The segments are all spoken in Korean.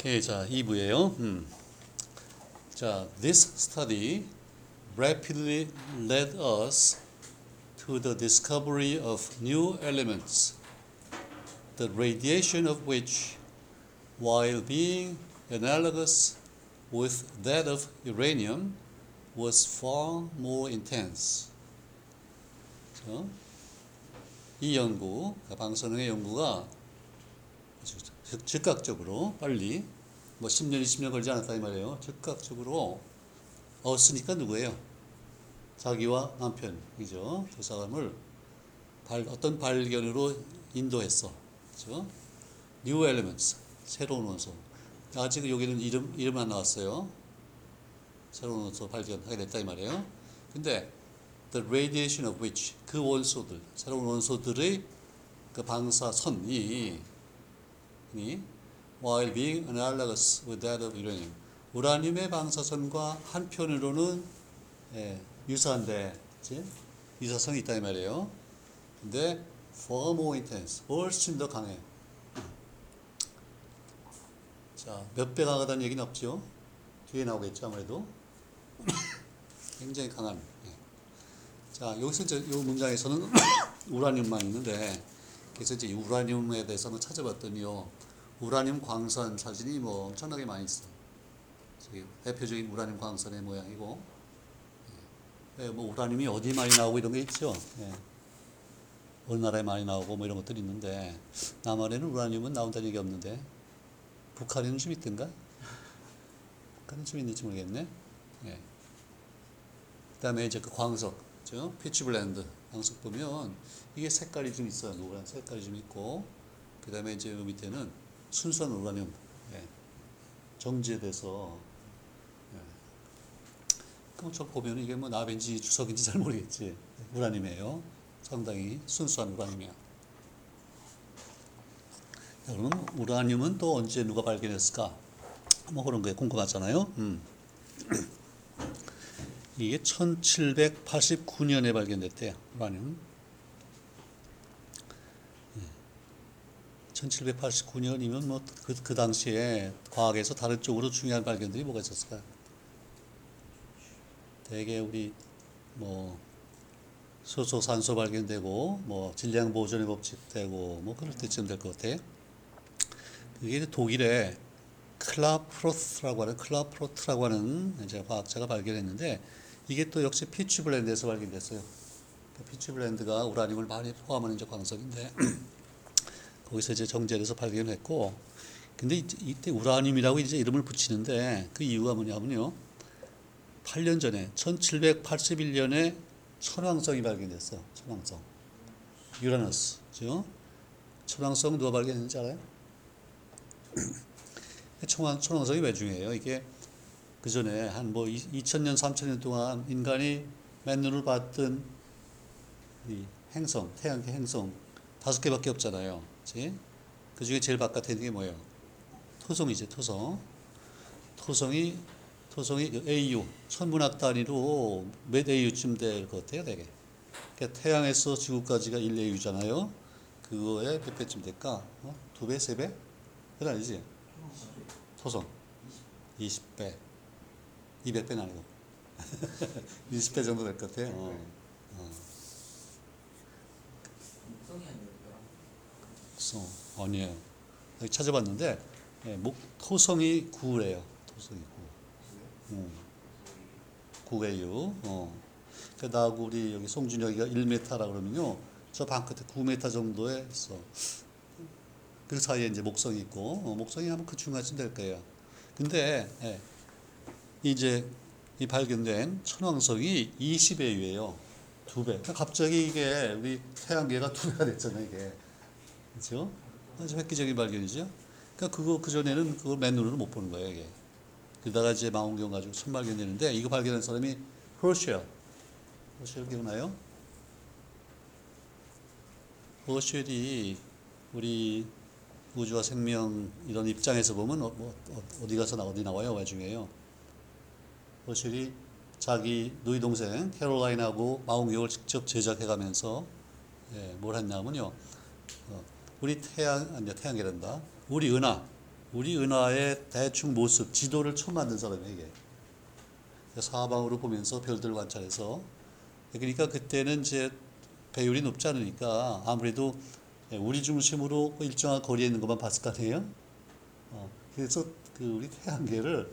오케이, 자, 2부예요. 음. 자, this study rapidly led us to the discovery of new elements, the radiation of which, while being analogous with that of uranium, was far more intense. 자, 이 연구, 방사능의 연구가 즉- 즉각적으로 빨리 뭐 10년, 20년 걸리지 않았다 이 말이에요. 즉각적으로 얻으니까 누구예요? 자기와 남편이죠. 두 사람을 발, 어떤 발견으로 인도했어. 그죠? New elements, 새로운 원소. 아직 여기는 이름, 이름 안 나왔어요. 새로운 원소 발견하게 됐다 이 말이에요. 근데 the radiation of which 그 원소들, 새로운 원소들의 그 방사선이 이 while being analogous with that of uranium. 우라늄의 방사선과 한편으로는 예, 유사한데, 그치? 유사성이 있다 이 말이에요. 근데 far more intense, 훨씬 더 강해. 자, 몇 배 강하다는 얘기는 없죠. 뒤에 나오겠죠, 아무래도. 굉장히 강한. 예. 자, 여기서 이제 이 문장에서는 우라늄만 있는데, 그래서 이제 이 우라늄에 대해서 한번 찾아봤더니요, 우라늄 광선 사진이 뭐 엄청나게 많이 있어. 대표적인 우라늄 광선의 모양이고, 예, 뭐 우라늄이 어디 많이 나오고 이런 게 있죠. 예. 어느 나라에 많이 나오고 뭐 이런 것들이 있는데, 남한에는 우라늄은 나온다는 얘기 없는데, 북한에는 좀 있던가? 북한은 좀 있는지 모르겠네. 예. 그다음에 이제 그 광석, 저 피치블렌드 광석 보면 이게 색깔이 좀 있어요. 노란 색깔이 좀 있고, 그다음에 이제 그 밑에는 순수한 우라늄, 예. 정제돼서. 예. 그럼 저 보면 이게 뭐 납인지 주석인지 잘 모르겠지. 우라늄이에요. 상당히 순수한 우라늄이야. 자, 그러면 우라늄은 또 언제 누가 발견했을까? 뭐 그런 게 궁금하잖아요. 음. 이게 1789년에 발견됐대요. 우라늄. 1789년이면 뭐그 그 당시에 과학에서 다른 쪽으로 중요한 발견들이 뭐가 있었을까요? 대개 우리 뭐 수소 산소 발견되고 뭐 질량 보존의 법칙 되고 뭐 그럴 때쯤 될 것 같아요. 그게 독일의 클라프로트라고 하는 클라프로트라고 하는 이제 과학자가 발견했는데 이게 또 역시 피치블렌드에서 발견됐어요. 그 피치블렌드가 우라늄을 많이 포함하는 이제 광석인데 거기서 이제 정제돼서 발견했고 근데 이- 이때 우라늄이라고 이제 이름을 붙이는데 그 이유가 뭐냐면요. 8년 전에 1781년에 천왕성이 발견됐어. 천왕성. 유라너스죠. 천왕성 누가 발견했는지 알아요? 천왕, 천왕성이 왜 중요해요? 이게 그 전에 한 뭐 2000년, 3000년 동안 인간이 맨눈으로 봤던 이 행성, 태양계 행성 다섯 개밖에 없잖아요. 그치? 그 중에 제일 바깥에 있는 게 뭐예요? 토성이죠, 토성. 토성이, 토성이 그 AU, 천문학 단위로 몇 AU쯤 될 것 같아요, 되게. 그러니까 태양에서 지구까지가 1 AU잖아요. 그거에 몇 배쯤 될까? 어? 두 배, 세 배? 그건 아니지? 토성. 20배. 200배는 아니고. 20배 정도 될 것 같아요. 어. 어. 목성이 아니었더라. 토성. 아니에요. 찾아봤는데, 예, 목, 토성이 9래요. 토성이 9. 음. 9예요. 어. 그 우리 여기 송준혁이가 1m라 그러면요. 저 방 끝에 9m 정도에 있어. 그 사이에 이제 목성이 있고, 어, 목성이 아마 그 중간쯤 될 거예요. 근데, 예, 이제 이 발견된 천왕성이 20AU예요. 두 배. 그러니까 갑자기 이게 우리 태양계가 두 배가 됐잖아요, 이게. 그렇죠? 아주 획기적인 발견이죠. 그러니까 그거 그 전에는 그걸 맨눈으로 못 보는 거예요, 이게. 그러다가 이제 망원경 가지고 처음 발견되는데 이거 발견한 사람이 허쉘. 허쉘 기억나요? 허쉘이 우리 우주와 생명 이런 입장에서 보면 어, 뭐, 어, 어디 가서 나 어디 나와요 와중에요. 허쉘이 자기 누이 동생 캐롤라인하고 망원경을 직접 제작해가면서 예, 뭘 했냐면요. 어, 우리 태양 아니 태양계란다. 우리 은하 우리 은하의 대충 모습, 지도를 처음 만든 사람이에요, 이게. 사방으로 보면서 별들 관찰해서. 그러니까 그때는 이제 배율이 높지 않으니까 아무래도 우리 중심으로 일정한 거리에 있는 것만 봤을 거 아니에요? 어, 그래서 그 우리 태양계를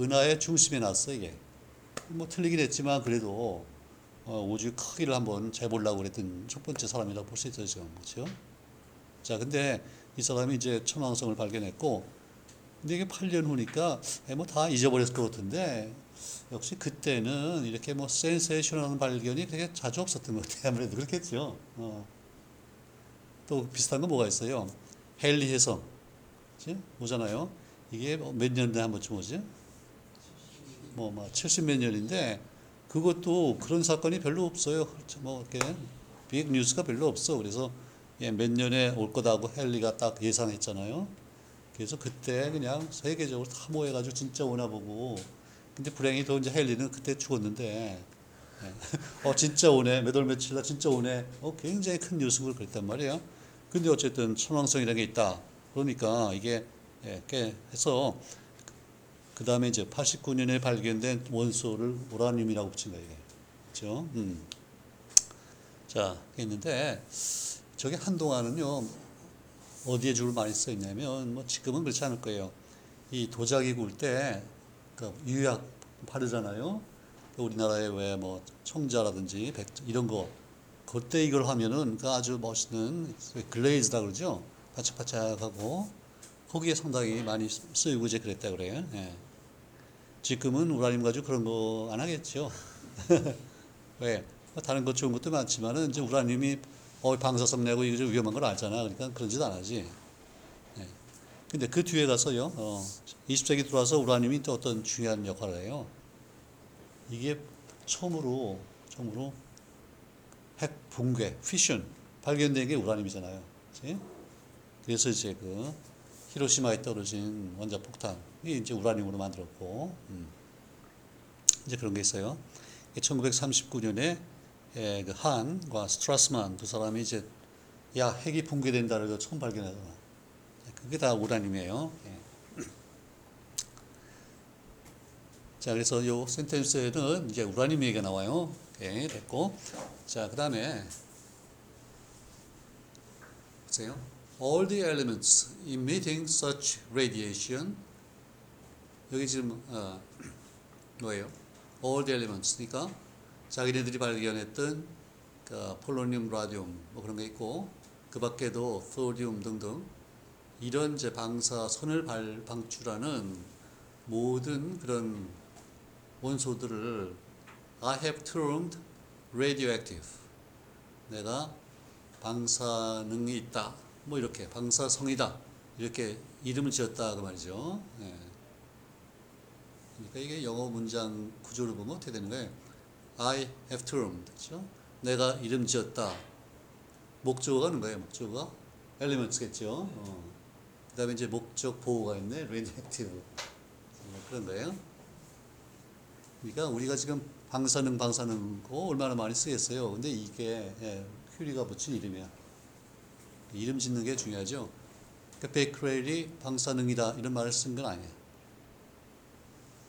은하의 중심에 놨어, 이게. 뭐 틀리긴 했지만 그래도 어, 우주 크기를 한번 재보려고 그랬던 첫 번째 사람이라고 볼 수 있죠, 지금. 그렇죠? 자, 근데 이 사람이 이제 천왕성을 발견했고, 근데 이게 8년 후니까 뭐 다 잊어버렸을 것 같은데, 역시 그때는 이렇게 뭐 센세이션한 발견이 되게 자주 없었던 것 같아요. 아무래도 그렇겠죠. 어. 또 비슷한 거 뭐가 있어요? 헨리 해성. 그치? 오잖아요. 이게 뭐몇 년대 한 번쯤 오지? 뭐 막 70 몇 년인데, 그것도 그런 사건이 별로 없어요. 뭐 이렇게 빅 뉴스가 별로 없어. 그래서 예, 몇 년에 올 거다고 헨리가 딱 예상했잖아요. 그래서 그때 그냥 세계적으로 다 모여가지고 진짜 오나 보고. 근데 불행히 또 이제 헨리는 그때 죽었는데, 예. 어 진짜 오네. 몇월 며칠 날 진짜 오네. 어 굉장히 큰 뉴스를 그랬단 말이에요. 근데 어쨌든 천왕성이라는 게 있다. 그러니까 이게 예, 꽤 해서 그 다음에 이제 89년에 발견된 원소를 우라늄이라고 붙인 거예요. 그렇죠? 음. 자, 있는데 저게 한동안은요 어디에 줄을 많이 써 있냐면 뭐 지금은 그렇지 않을 거예요. 이 도자기 굴 때 그 유약 바르잖아요. 우리나라에 왜 뭐 청자라든지 백 이런 거 그때 이걸 하면은 그 아주 멋있는 글레이즈다 그러죠. 바짝바짝하고 거기에 상당히 많이 쓰이고 이제 그랬다 그래요. 예. 지금은 우라늄 가지고 그런 거 안 하겠죠. 왜? 뭐 다른 것 좋은 것도 많지만은 이제 우라늄이 어 방사성 내고 이거 좀 위험한 걸 알잖아. 그러니까 그런 짓 안 하지. 예. 근데 그 뒤에 가서요. 어, 20세기 들어와서 우라늄이 또 어떤 중요한 역할을 해요. 이게 처음으로 처음으로 핵 붕괴, fission 발견된 게 우라늄이잖아요. 그치? 그래서 이제 그 히로시마에 떨어진 원자 폭탄이 이제 우라늄으로 만들었고, 음. 이제 그런 게 있어요. 1939년에 예, 그 한과 스트라스만 두 사람이 이제 야 핵이 붕괴된다를 그 처음 발견하잖아. 그게 다 우라늄이에요. 예. 자, 그래서 요 센텐스에는 이제 우라늄 얘기가 나와요. 오케이, 됐고. 자, 그 다음에, 보세요. All the elements emitting such radiation. 여기 지금, 어, 뭐예요? All the elements. 그러니까 자기네들이 발견했던 그 폴로늄, 라디움 뭐 그런 게 있고, 그 밖에도 소디움 등등 이런 이제 방사선을 발, 방출하는 모든 그런 원소들을 I have termed radioactive. 내가 방사능이 있다. 뭐 이렇게 방사성이다. 이렇게 이름을 지었다 그 말이죠. 예. 그러니까 이게 영어 문장 구조를 보면 어떻게 되는 거예요? I have termed. 그렇죠? 내가 이름 지었다. 목적어가 하는 거예요. 목적어가 elements겠죠. 어. 그다음에 이제 목적 보호가 있네. radioactive. 뭐 그런 거예요. 그러니까 우리가 지금 방사능 방사능 거 얼마나 많이 쓰겠어요. 근데 이게 예, 큐리가 붙인 이름이야. 이름 짓는 게 중요하죠. 그러니까 베이크렐이 방사능이다 이런 말을 쓴 건 아니에요.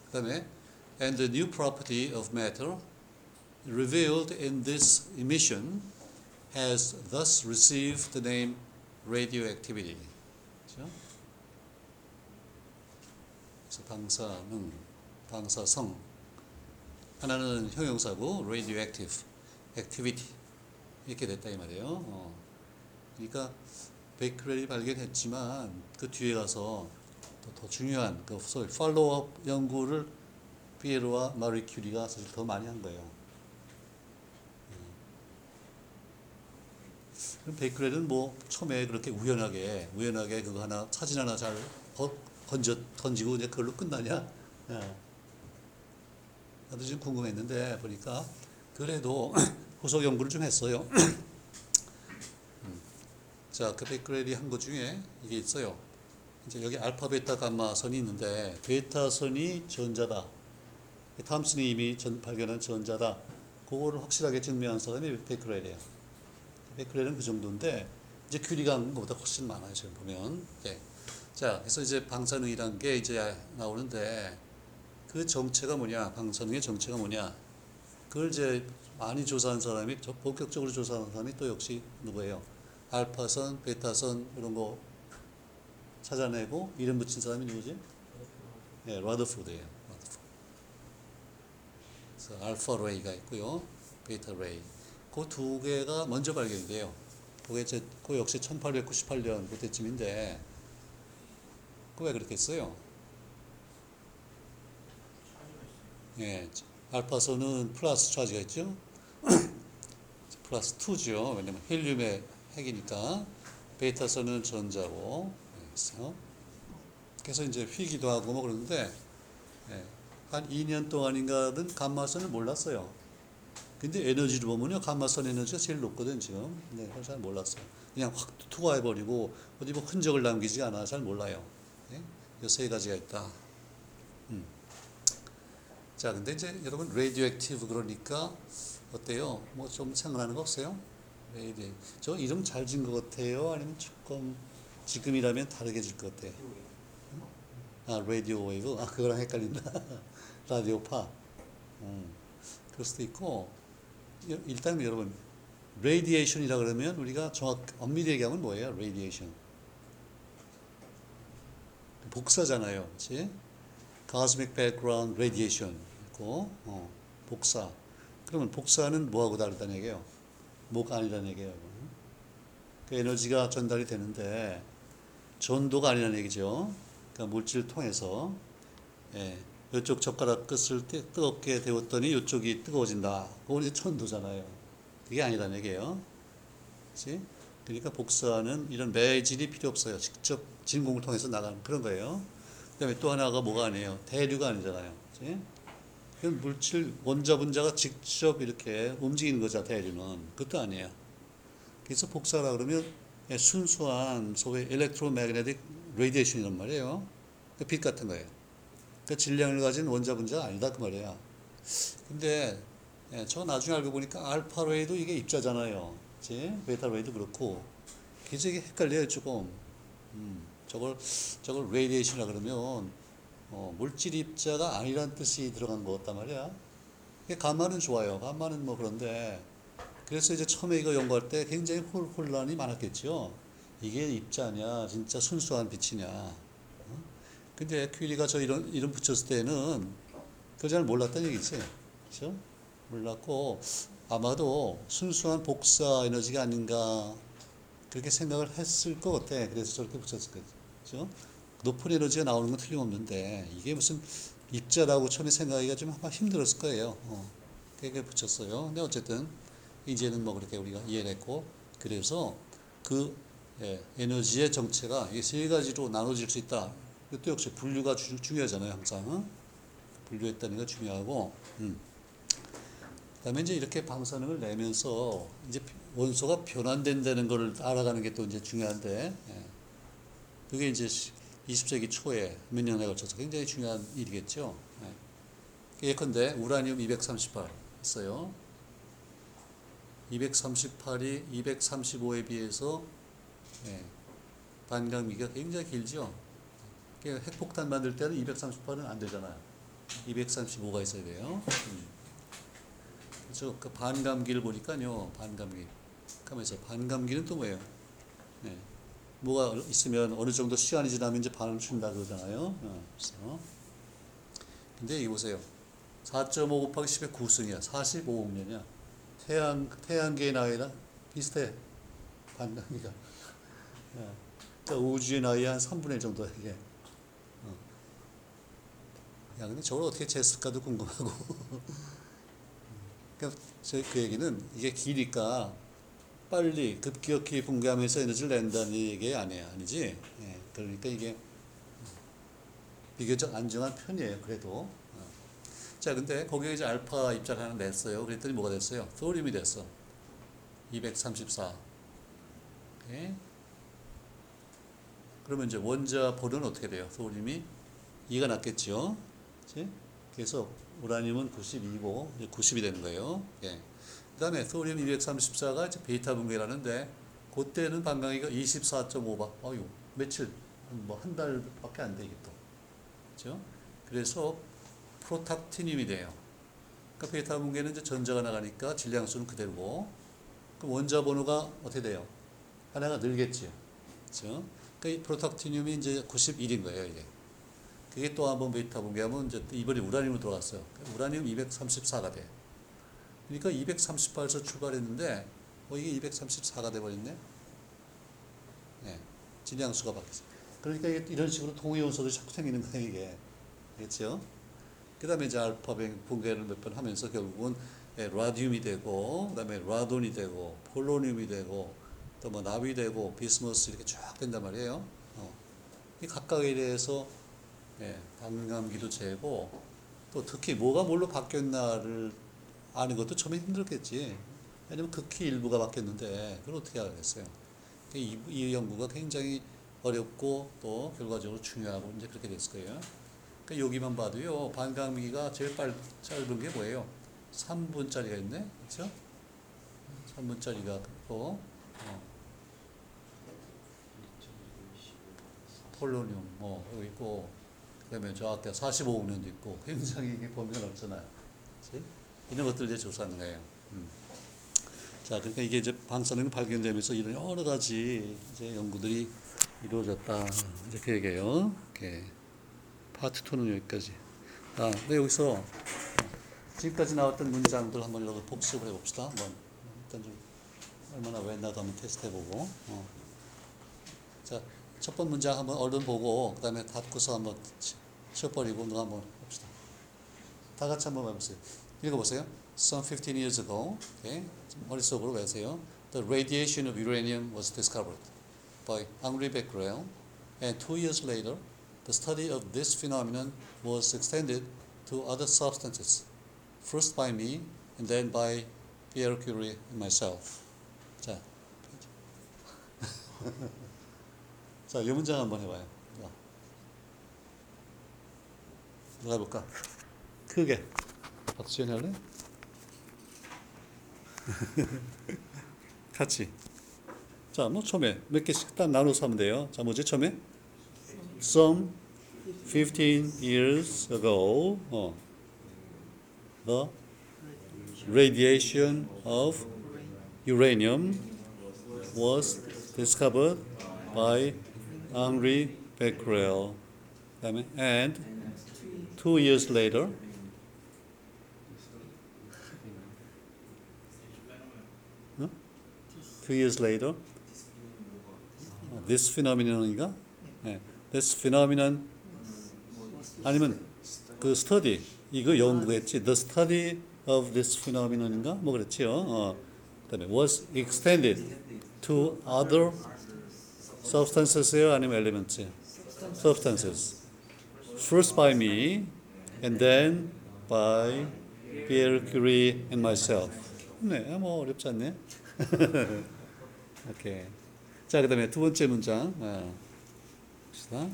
그다음에 and the new property of matter revealed in this emission has thus received the name radioactivity. 그렇죠? 그래서 방사능, 방사성 하나는 형용사고 radioactive, activity 이렇게 됐다 이 말이에요. 어. 그러니까 베이크렐이 발견했지만 그 뒤에 가서 또더 중요한 그 소위 팔로우업 연구를 피에로와 마리 큐리가 사실 더 많이 한 거예요. 그럼 베이크렐은 뭐 처음에 그렇게 우연하게 우연하게 그거 하나 사진 하나 잘 건져 던지고 이제 그걸로 끝나냐? 예. 나도 좀 궁금했는데 보니까 그래도 후속 연구를 좀 했어요. 음. 자, 그 베이크렐이 한 것 중에 이게 있어요. 이제 여기 알파, 베타, 감마 선이 있는데 베타 선이 전자다. 탐슨이 이미 전, 발견한 전자다. 그거를 확실하게 증명한 사람이 베이크렐이에요. 베이크렐은 그 정도인데 이제 큐리가 한 것보다 훨씬 많아요. 지금 보면. 네. 자, 그래서 이제 방사능이란 게 이제 나오는데 그 정체가 뭐냐? 방사능의 정체가 뭐냐? 그걸 이제 많이 조사한 사람이 저 본격적으로 조사한 사람이 또 역시 누구예요? 알파선, 베타선 이런 거 찾아내고 이름 붙인 사람이 누구지? 예, 라더포드예요. 라더포드. 그래서 alpha ray가 있고요, beta ray. 그 두 개가 먼저 발견이 돼요. 그게 이제 그 역시 1898년 그때쯤인데 그 왜 그렇게 했어요? 예, 알파선은 플러스 차지가 있죠. 플러스 2죠. 왜냐면 헬륨의 핵이니까. 베타선은 전자고. 예, 있어요. 그래서 이제 휘기도 하고 뭐 그러는데 예, 한 2년 동안인가는 감마선을 몰랐어요. 근데 에너지를 보면요, 감마선 에너지가 제일 높거든 지금. 그걸 잘 몰랐어요. 그냥 확 투과해버리고 어디 뭐 흔적을 남기지 않아 잘 몰라요. 예? 이 세 가지가 있다. 음. 자, 근데 이제 여러분 radioactive 그러니까 어때요? 뭐 좀 생각나는 거 없어요? 레디오. 저 이름 잘 지은 것 같아요? 아니면 조금 지금이라면 다르게 지을 것 같아요? 아, radio wave? 아, 그거랑 헷갈린다. 라디오파. 음, 그럴 수도 있고, 여- 일단 여러분, radiation이라 그러면 우리가 정확, 엄밀히 얘기하면 뭐예요? radiation. 복사잖아요. 그치? cosmic background radiation 있고, 어, 복사. 그러면 복사는 뭐하고 다르다는 얘기예요? 뭐가 아니라는 얘기예요. 그 에너지가 전달이 되는데, 전도가 아니라는 얘기죠. 그러니까 물질을 통해서 예, 이쪽 젓가락 끝을 뜨- 뜨겁게 데웠더니 이쪽이 뜨거워진다. 그건 이제 천도잖아요. 그게 아니라는 얘기예요. 그렇지? 그러니까 복사는 이런 매질이 필요 없어요. 직접 진공을 통해서 나가는 그런 거예요. 그 다음에 또 하나가 뭐가 아니에요. 대류가 아니잖아요. 그렇지? 그건 물질 원자 분자가 직접 이렇게 움직이는 거죠. 대류는 그것도 아니에요. 그래서 복사라 그러면 예, 순수한 소위 electromagnetic radiation이란 말이에요. 그 빛 같은 거예요. 그 질량을 가진 원자 분자가 아니다 그 말이야. 근데 예, 저 나중에 알고 보니까 alpha ray도 이게 입자잖아요. 그치? beta ray도 그렇고. 그래서 헷갈려요 조금. 음, 저걸 저걸 radiation이라 그러면 어, 물질 입자가 아니란 뜻이 들어간 것 같단 말이야. 감마는 좋아요. 감마는 뭐 그런데 그래서 이제 처음에 이거 연구할 때 굉장히 혼- 혼란이 많았겠죠. 이게 입자냐, 진짜 순수한 빛이냐. 어? 근데 퀴리가 저 이런 이름 붙였을 때는 그걸 잘 몰랐다는 얘기지. 그렇죠? 몰랐고 아마도 순수한 복사 에너지가 아닌가 그렇게 생각을 했을 것 같아. 그래서 저렇게 붙였을 거죠. 그렇죠? 높은 에너지가 나오는 건 틀림없는데 이게 무슨 입자라고 처음에 생각하기가 좀 아마 힘들었을 거예요. 어. 그게 붙였어요. 근데 어쨌든 이제는 뭐 그렇게 우리가 이해를 했고 그래서 그 예, 에너지의 정체가 이 세 가지로 나눠질 수 있다. 이것도 역시 분류가 주- 중요하잖아요, 항상. 어? 분류했다는 게 중요하고. 음. 그다음에 이제 이렇게 방사능을 내면서 이제 원소가 변환된다는 걸 알아가는 게 또 이제 중요한데, 예. 그게 이제 20세기 초에 몇 년에 걸쳐서 굉장히 중요한 일이겠죠. 예. 예컨대 우라늄 238 있어요. 238이 235에 비해서 예, 반감기가 굉장히 길죠. 그 핵폭탄 만들 때는 238은 안 되잖아요. 235가 있어야 돼요. 음. 그래서 그 반감기를 보니까요, 반감기. 가면서 반감기는 또 뭐예요? 네. 뭐가 있으면 어느 정도 시간이 지나면 이제 반을 준다 그러잖아요. 어, 그래서. 근데 이 보세요. 4.5 곱하기 10의 9승이야. 45억 년이야. 태양, 태양계의 나이랑 비슷해. 반감기가. 예. 그러니까 우주의 나이 한 3분의 1 정도야, 이게. 어. 야, 근데 저걸 어떻게 쟀을까도 궁금하고. 그러니까 그 얘기는 이게 기니까 빨리 급격히 붕괴하면서 에너지를 낸다는 얘기 아니에요. 아니지? 예. 그러니까 이게 비교적 안정한 편이에요. 그래도. 어. 자, 근데 거기에 이제 알파 입자를 하나 냈어요. 그랬더니 뭐가 됐어요? 소림이 됐어. 234. 예? 그러면 이제 원자 볼은 어떻게 돼요? 소림이 2가 낫겠죠. 그치? 그래서 우라늄은 92고 이제 90이 되는 거예요. 예. 그다음에 소듐 234가 이제 베타 분괴라는데 그때는 반감기가 24.5바. 어유 며칠 뭐 한 달밖에 안 되겠죠. 그렇죠? 그래서 프로탁티늄이 돼요. 그러니까 베타 분계는 이제 전자가 나가니까 질량수는 그대로고 그럼 원자 번호가 어떻게 돼요? 하나가 늘겠죠. 그렇죠? 그러니까 이 프로탁티늄이 이제 91인 거예요, 이게. 그게 또 한번 베타 분계하면 이제 이번에 우라늄으로 들어갔어요. 우라늄 234가 돼. 그러니까 238에서 출발했는데 어 이게 234가 돼 버렸네. 네. 질량수가 바뀌었어요. 그러니까 이런 식으로 요소들이 자꾸 생기는 거예요, 이게. 그렇죠? 그 다음에 이제 알파 분계를 몇 번 하면서 결국은 예, 라듐이 되고 그 다음에 라돈이 되고 폴로늄이 되고 또뭐 납이 되고 비스머스 이렇게 쫙 된단 말이에요. 어. 이 각각에 대해서 예, 반감 기도 재고 또 특히 뭐가 뭘로 바뀌었나를 아는 것도 처음에 힘들겠지. 왜냐면 극히 일부가 바뀌었는데 그걸 어떻게 알겠어요? 이, 이 연구가 굉장히 어렵고 또 결과적으로 중요하고 이제 그렇게 됐을 거예요. 그러니까 여기만 봐도요 반감기가 제일 빨, 짧은 게 뭐예요? 3분짜리가 있네, 그렇죠? 3분짜리가 있고 어, 폴로늄 뭐 여기 있고 그다음에 저 앞에 45분년도 있고 굉장히 범위가 넓잖아요. 그치? 이런 것들 이제 조사하는 거예요. 음. 자, 그러니까 이게 이제 방사능이 발견되면서 이런 여러 가지 이제 연구들이 이루어졌다. 이렇게 얘기해요. 이렇게. 파트 2는 여기까지. 아, 근데 여기서 지금까지 나왔던 문장들 한번 여기 복습을 해봅시다. 한번 일단 좀 얼마나 외나도 한번 테스트 해보고. 어. 자, 첫 번째 문장 한번 얼른 보고 그다음에 닫고서 한번 치- 치워버리고 누가 한번 봅시다. 다 같이 한번 해보세요. 읽어보세요. Some 15 years ago, okay, 좀 머릿속으로 외세요. The radiation of uranium was discovered by Henri Becquerel, and two years later, the study of this phenomenon was extended to other substances, first by me, and then by Pierre Curie and myself. 자, 자, 이 문장 한번 해봐요. 누가 해볼까? 크게. 박수현 할래? 같이. 자, 뭐 처음에 몇 개씩 딱 나눠서 하면 돼요. 자, 뭐지 처음에? Some 15 years ago, 어, the radiation of uranium was discovered by Henri Becquerel. and two years later, 어? two years later, 어, this phenomenon인가? 네. This phenomenon 아니면 그 study 이거 연구했지. The study of this phenomenon인가? 뭐 그랬지요. 어. 그다음에 was extended to other substances요 아니면 elements? substances. First by me and then by Pierre Curie and myself. 네, 뭐 어렵지 않네. 오케이. 자, 그다음에 두 번째 문장. 어. 봅시다.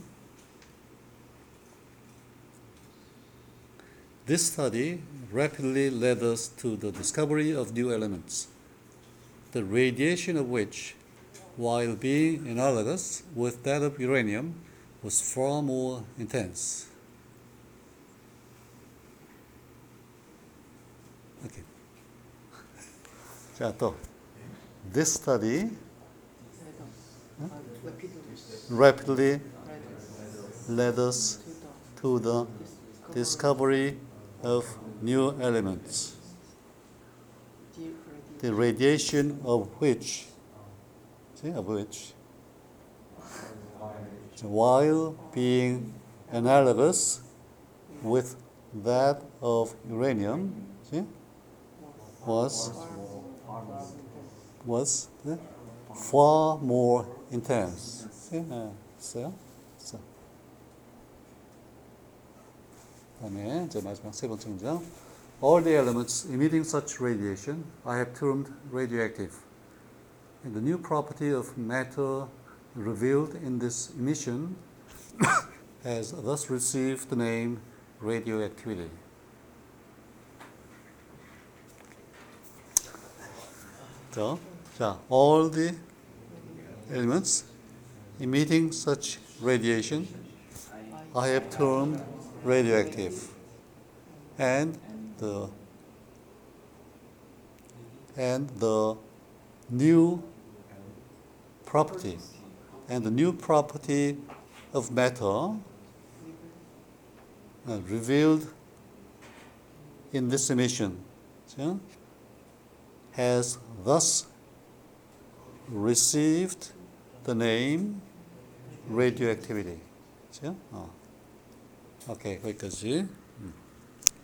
This study rapidly led us to the discovery of new elements, the radiation of which, while being analogous with that of uranium, was far more intense. Okay. 자, 또. This study rapidly led us to the discovery of new elements, the radiation of which, see, of which, while being analogous with that of uranium, see, was was eh, far more intense. See, 예, 있어요? 있어. 다음에 이제 마지막 세 번째 문장. All the elements emitting such radiation I have termed radioactive. And the new property of matter revealed in this emission has thus received the name radioactivity. So, 자, all the elements emitting such radiation I have termed radioactive and the and the new property and the new property of matter uh, revealed in this emission 그죠? has thus received the name radioactivity. 그죠? 어. 오케이, 거기까지.